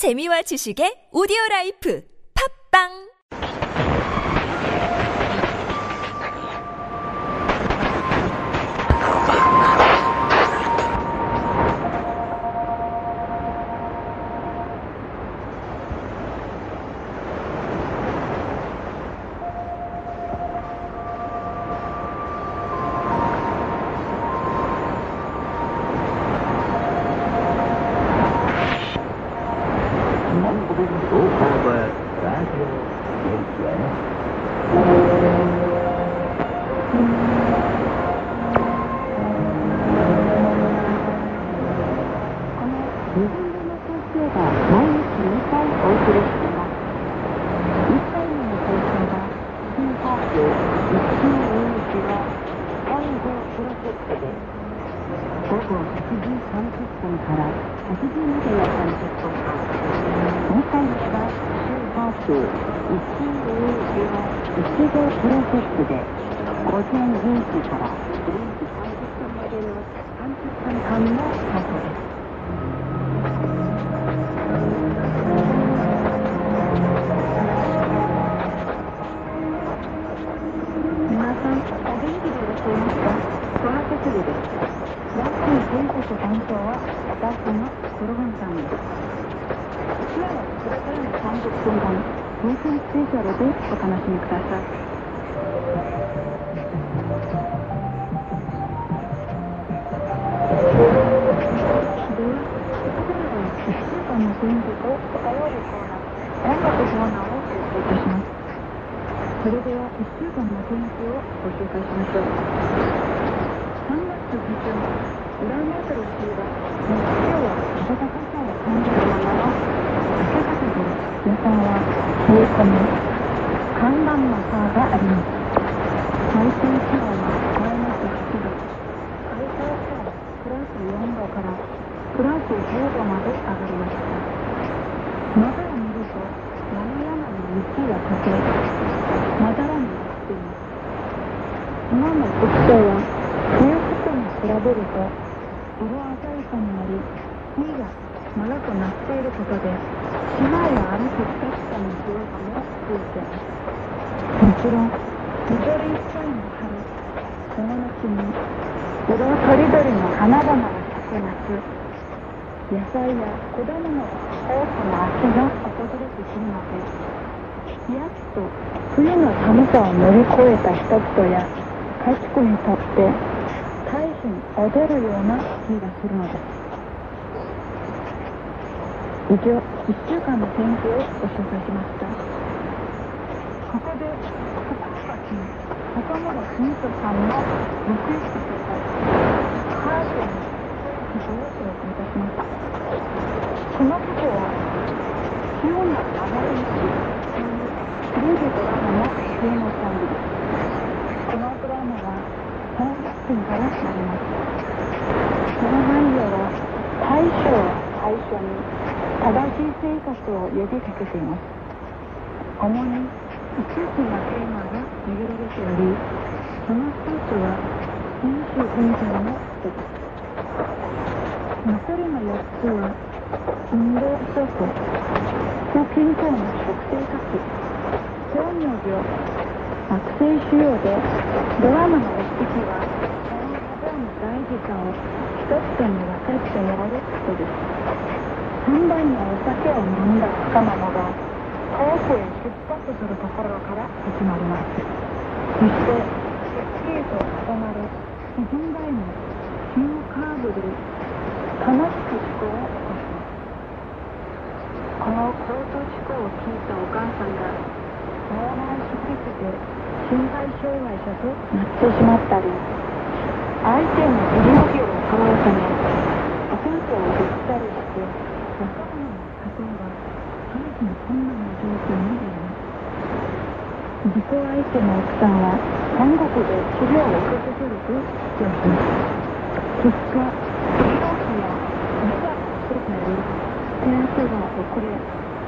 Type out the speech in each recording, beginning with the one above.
재미와 지식의 오디오 라이프. 팝빵 午後8時30分から8時までの30分間。2回目は新ハーフ1の入日は1号プロセットで午前10時から0時30分までの30分間の放送です。皆さん、お元気ですチン全国担当は私の黒羽さんです。今日はこれからの30分間、風船スペシャルでお楽しみください。それでは1週間の天気をご紹介しましょう。3月下旬、裏メートル日は、日中は暖かさを感じるままの暖かさです。予算は冷え込み、寒暖の差があります。最低気温はマイナス8度、最高気温プラス4度からプラス10度まで上がりました。窓を見ると、山々に雪が溶け、まだらになっています。今の服装は、冬服に比べると、色鮮やかになり、身が長くなっていることで、島や歩く人々の姿もついています。もちろん、緑いっぱいの春、この夏に、色とりどりの花々が咲く夏、野菜や果物の多くの秋が訪れてくるので、やっと冬の寒さを乗り越えた人々や家畜にとって踊るような気がするのです。以上、1週間の天気をご紹介しました。ここで、福岡県岡村澄人さんのリクエスト曲、ハートの曲をお届けいたします。この曲は、潮の流れ道という古いドラマのテーマソングです。このドラマは30分からなります。その内容は、大将を最初に正しい生活を呼びかけています。主に5つのテーマが挙げられており、その一つは飲酒運転のことです。残りの4つは、運動不足、不健康な食生活、糖尿病、悪性腫瘍で、ドラマの目的は、の大事さを人々に分かってもらうことです。3杯のお酒を飲んだ若者が、遠くへ出発するところから始まります。そして、スキーと重なる自分台の急カーブで、悲しく事故を起こします。この交通事故を聞いたお母さんが、脳内出血で身体障害者となってしまったり、相手の医療費を払うため、お母さんを振ったりして、若者の家庭は大変困難な状況になります。事故相手の奥さんは、韓国で治療を受け続けると主張します。結果、医療費やビザが取れたり、手当が遅れ、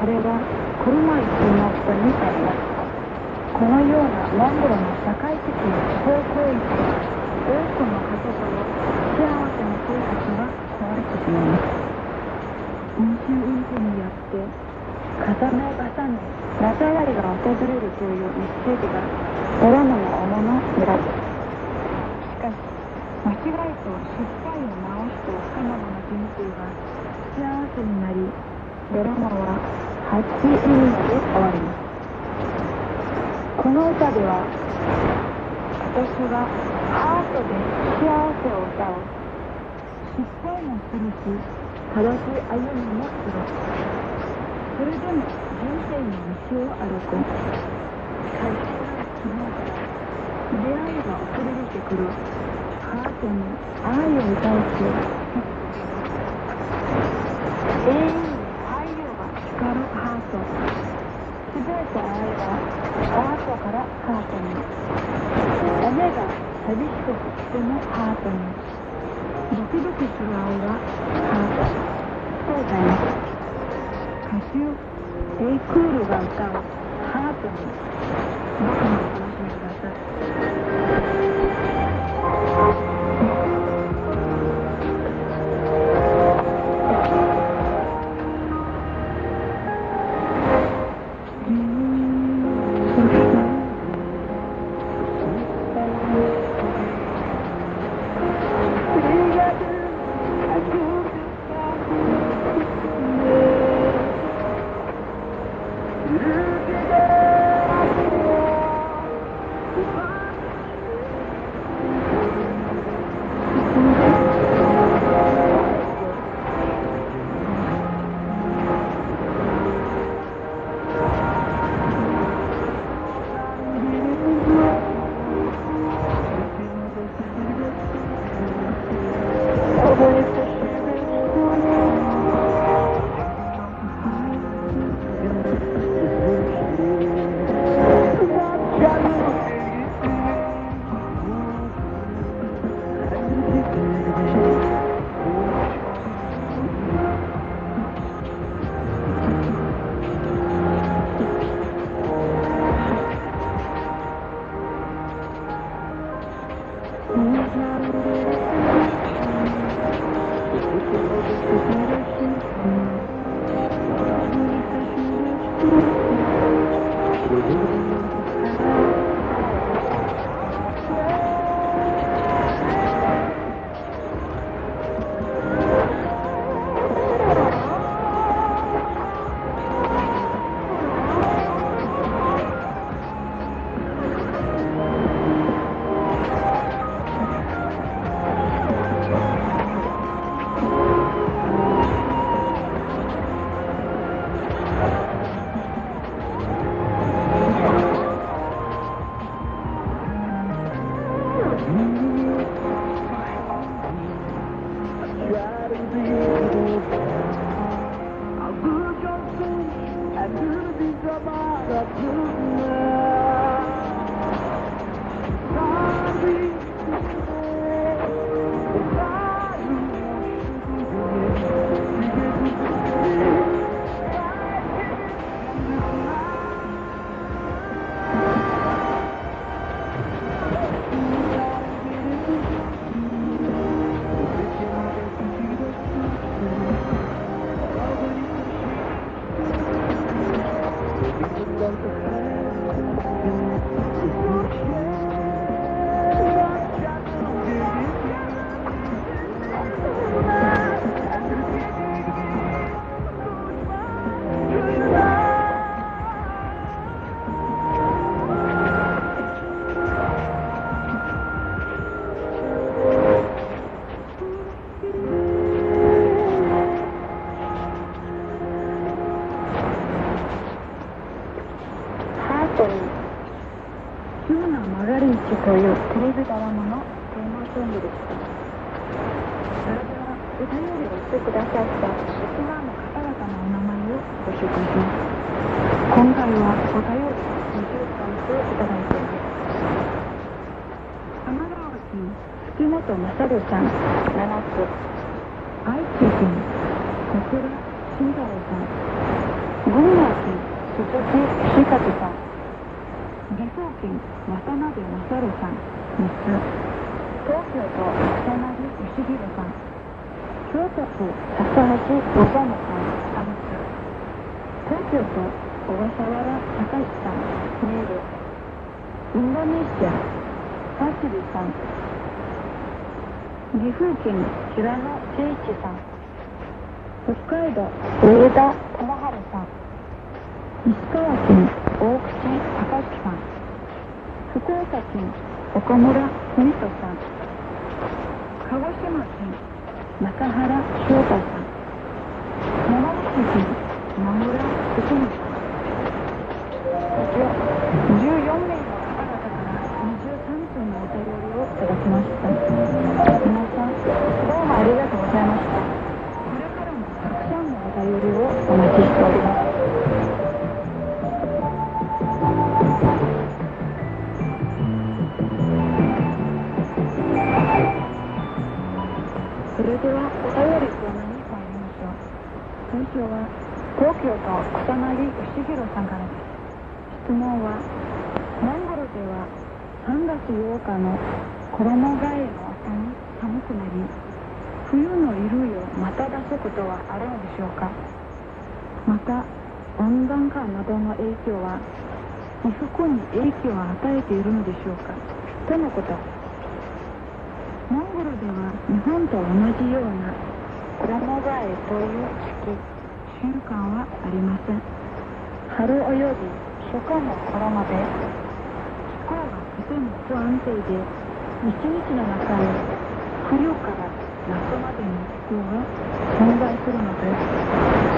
彼は車椅子になったになります。このようなモンゴルの社会的不法行為多くの家族の幸せな生活が壊れてしまいます。飲酒運転によって重ね重ね夏上がりが訪れるという一世紀がドラマの主の村です。しかし間違いと失敗を直して彼女の人生が幸せになりドラマはハッピーエンドで終わります。この歌では私がハートで幸せを歌おう失敗もするし正しい歩みもす。るそれでも人生の道を歩く最初の昨日から出会いが送り出てくるハートに愛を歌うし永遠に太陽が光るハート。全て愛はハートからハートに。雨が寂しくしてもハートに。ドキドキする愛はハートそうだよ歌手エイクールが歌うハートに。僕もお楽しみくださいさん3つ東京都草薙義弘さん。京都府高橋小園さん3つ東京都小笠原隆さん。メール。インドネシアサシリさん。岐阜県平野誠一さん。北海道上田智春さん。石川県大口隆さん。福岡県岡村文人さん。鹿児島県中原翔太さん。山口県野村福文さん以上14名の方々から23分のお便りをいただきました。皆さんどうもありがとうございました。これからもたくさんのお便りをお待ちしております。の衣替えの寒くなり冬の衣類をまた出すことはあるのでしょうか？また温暖化などの影響は衣服に影響を与えているのでしょうか？とのこと。モンゴルでは日本と同じような衣替えという時期習慣はありません。春および初夏の頃までとても不安定で一日の中に冬から夏までの気候が存在するので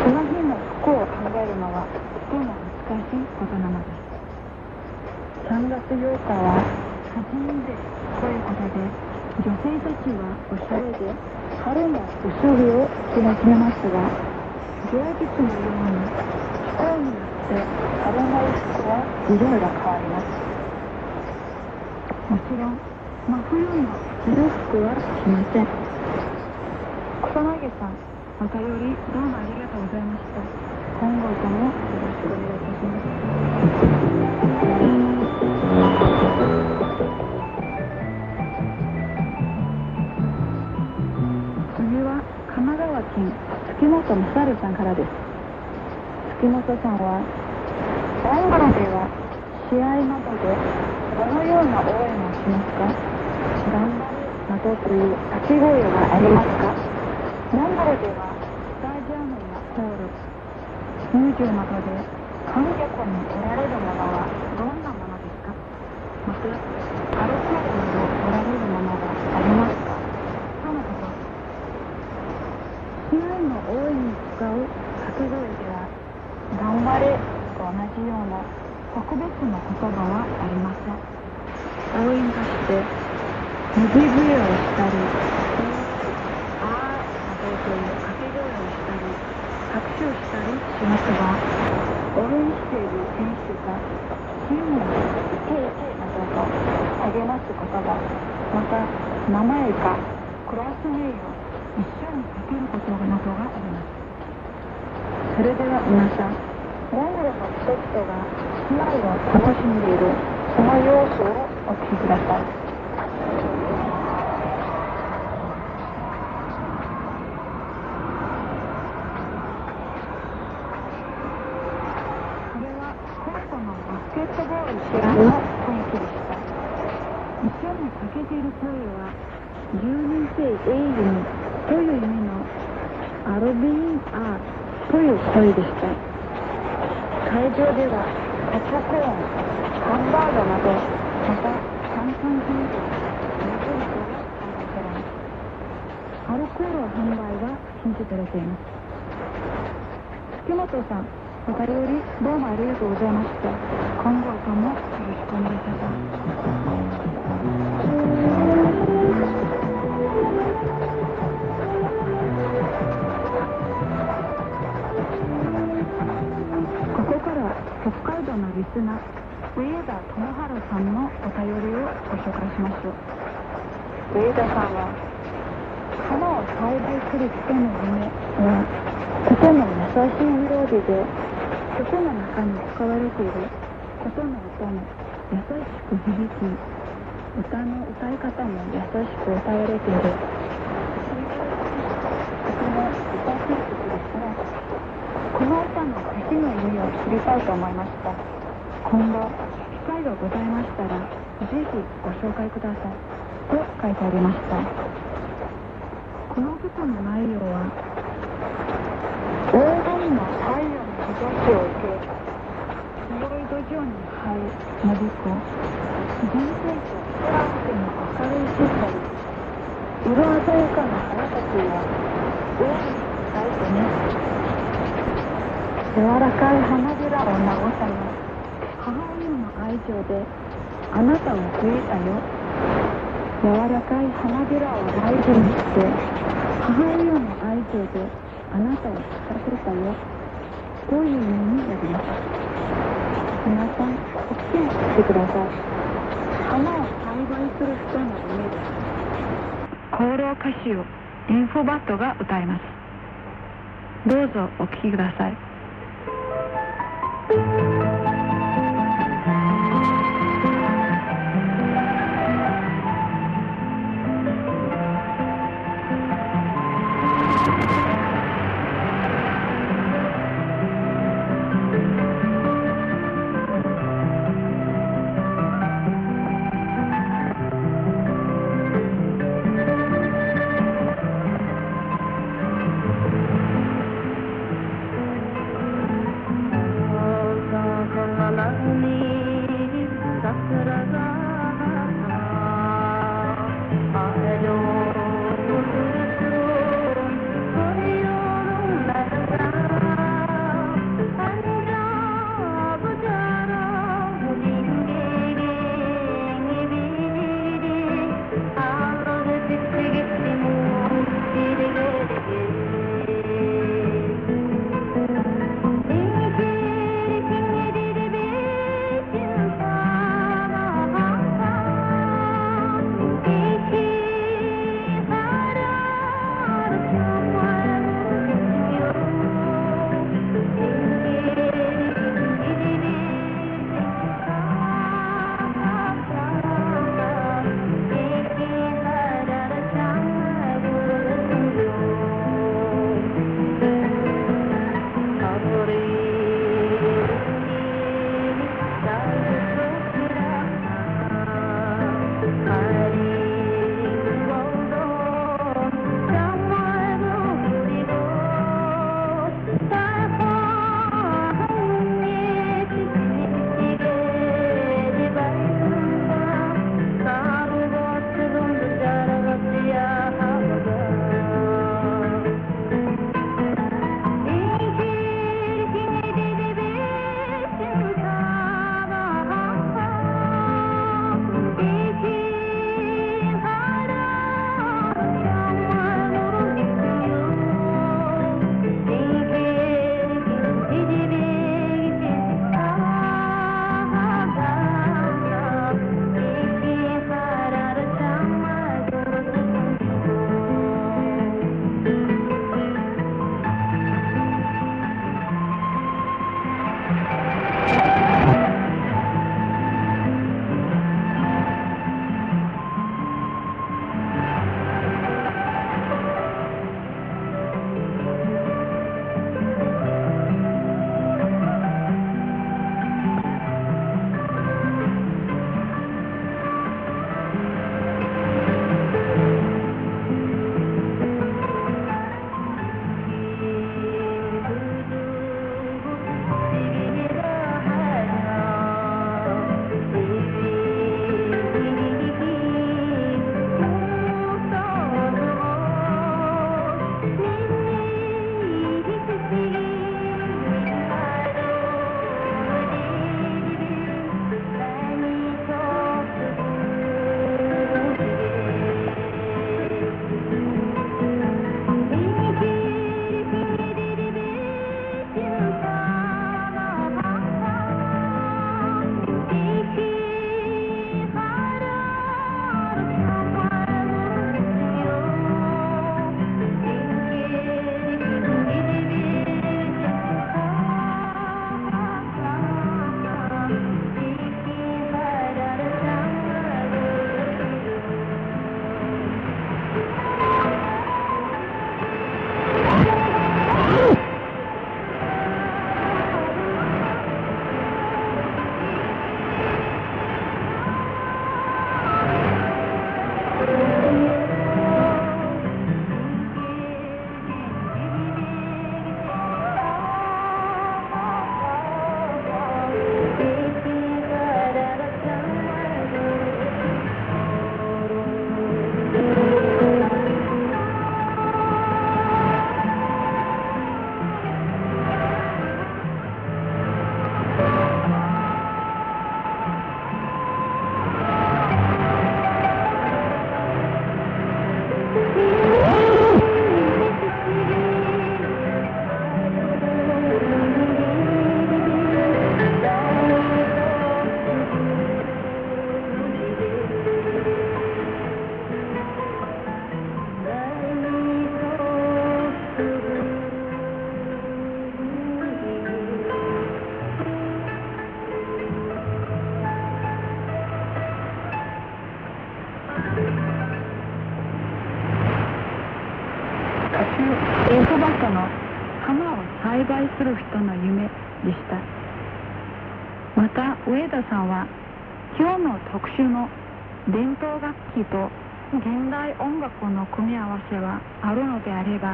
その日の服を考えるのはとても難しいことなのです3月8日は初めでということで女性たちはおしゃれで春の薄着を着始めますが行日のように気候によって春の服はいろいろ変わりますもちろん真冬の着る服は着ません。草薙さんお便りどうもありがとうございました。今後ともよろしくお願いいたします。次は神奈川県月本勝さんからです。月本さんはモンゴルでは試合などでどのような応援ますか頑張るなどという掛け声はありますか？モンゴルではスタジアムやホール入場などで観客に得られるものはどんなものですか？またアルコールなど得られるものはありますか？とのこと試合の応援に使う掛け声では「頑張れ」と同じような特別な言葉はありません。応援として右笛をしたり「あー」などという掛け声をしたり拍手をしたりしますが応援している選手がチームに「いけい」などと励ます言葉また名前かクラス名を一緒にかけることなどがあります。それでは皆さんモンゴルの人々が試合を楽しんでいるその様子をお聞きください。声でした。会場ではポップコーンハンバーガーなどまた炭酸飲料レトルトが販売されますアルコール販売は禁止されています。月本さんお便りどうもありがとうございました。今後ともよろしくお願いします。のお便りをご紹介しましょう上田さんは花を栽培する人の夢はとても優しいメロディで曲の中に使われている琴の音も優しく響き歌の歌い方も優しく歌われている。とても歌しい曲ですねこの歌の歌詞の意味を知りたいと思いました。今後機会がございましたらぜひご紹介ください。と書いてありました。この歌の内容は黄金の太陽の日差しを受け広い土壌に生え伸びこ人生と空手の明るい世界色鮮やかな花たちが大いに咲いてね。柔らかい花びらを直さよ母親の愛情であなたを増えたよ。柔らかい花びらを大事にして母親の愛情であなたを咲かせたよ。という意味になります。皆さんお聞きにしてください。花を栽培する人の夢です功労歌手をインフォバットが歌います。どうぞお聞きください。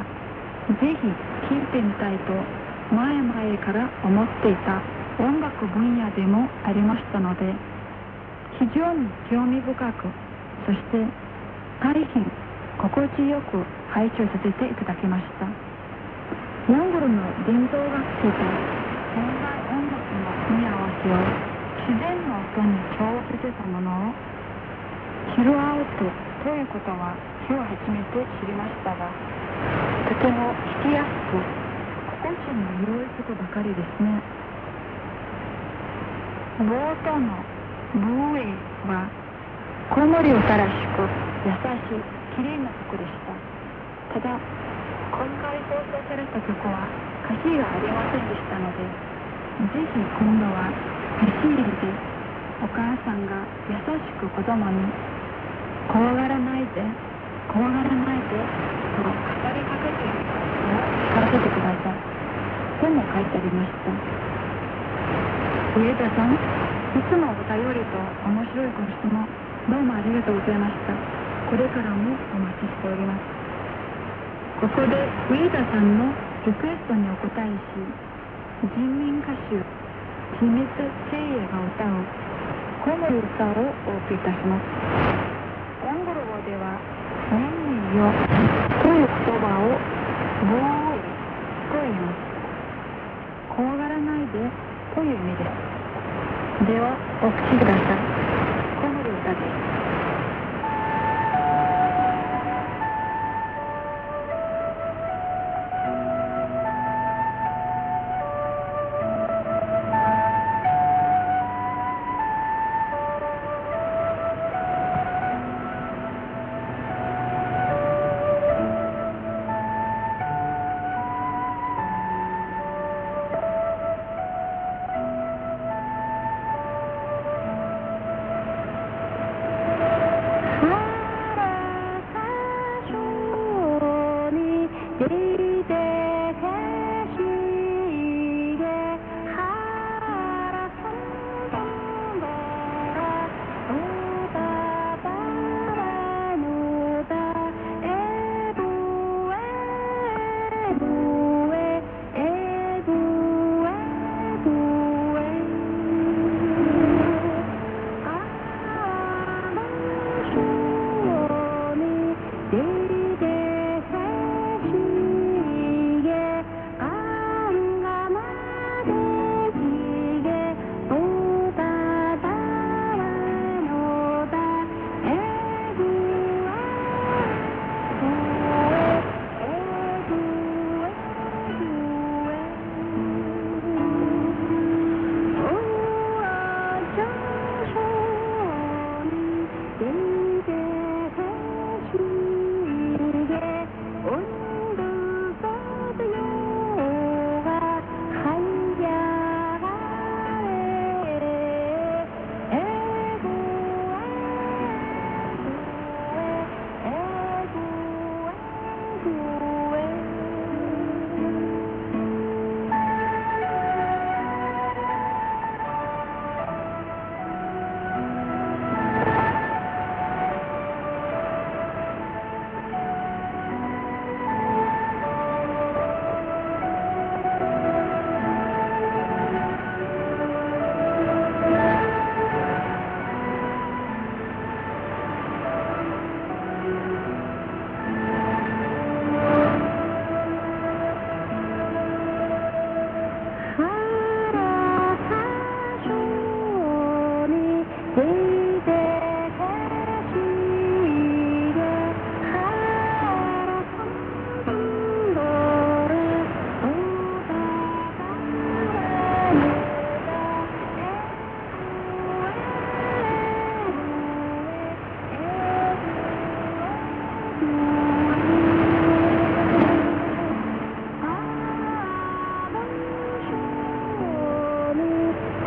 ぜひ聴いてみたいと前々から思っていた音楽分野でもありましたので非常に興味深くそして大変心地よく拝聴させていただきました。モンゴルの伝統楽器と現代音楽の組み合わせを自然の音に調和させたものをヒルアウトということは今日初めて知りましたがとても弾きやすく心地の良いことばかりですね。冒頭の「ブーエ」はコウモリをたらしく優しいきれいな曲でした。ただ今回放送された曲は歌詞がありませんでしたのでぜひ今度は差し入れでお母さんが優しく子供に怖がらないで怖がらないでと語りかけているのを聞かせてください。とも書いてありました。上田さんいつもお便りと面白いご質問どうもありがとうございました。これからもお待ちしております。ここで上田さんのリクエストにお答えし人民歌手秘密聖夜が歌う「コモル歌」をお送りいたしますモンゴル語では「年によ」という言葉を「ボーイ」と言います怖がらないでという意味で。すではお聴きください。この歌で。す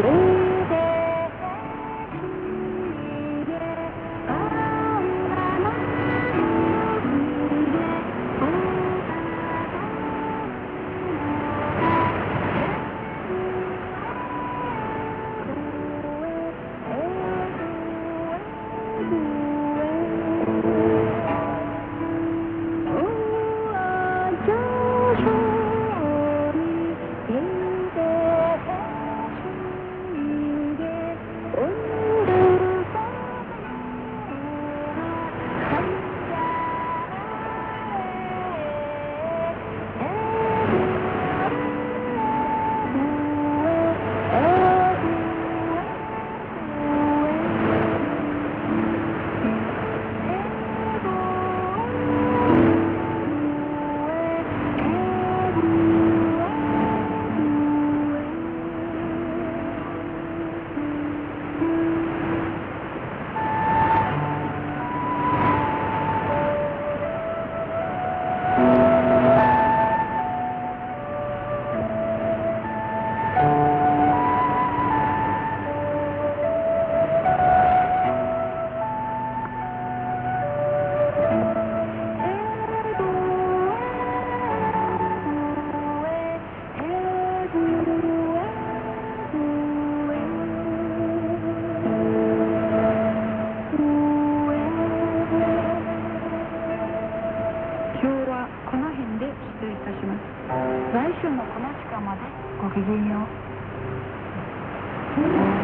Ooh. Mm-hmm.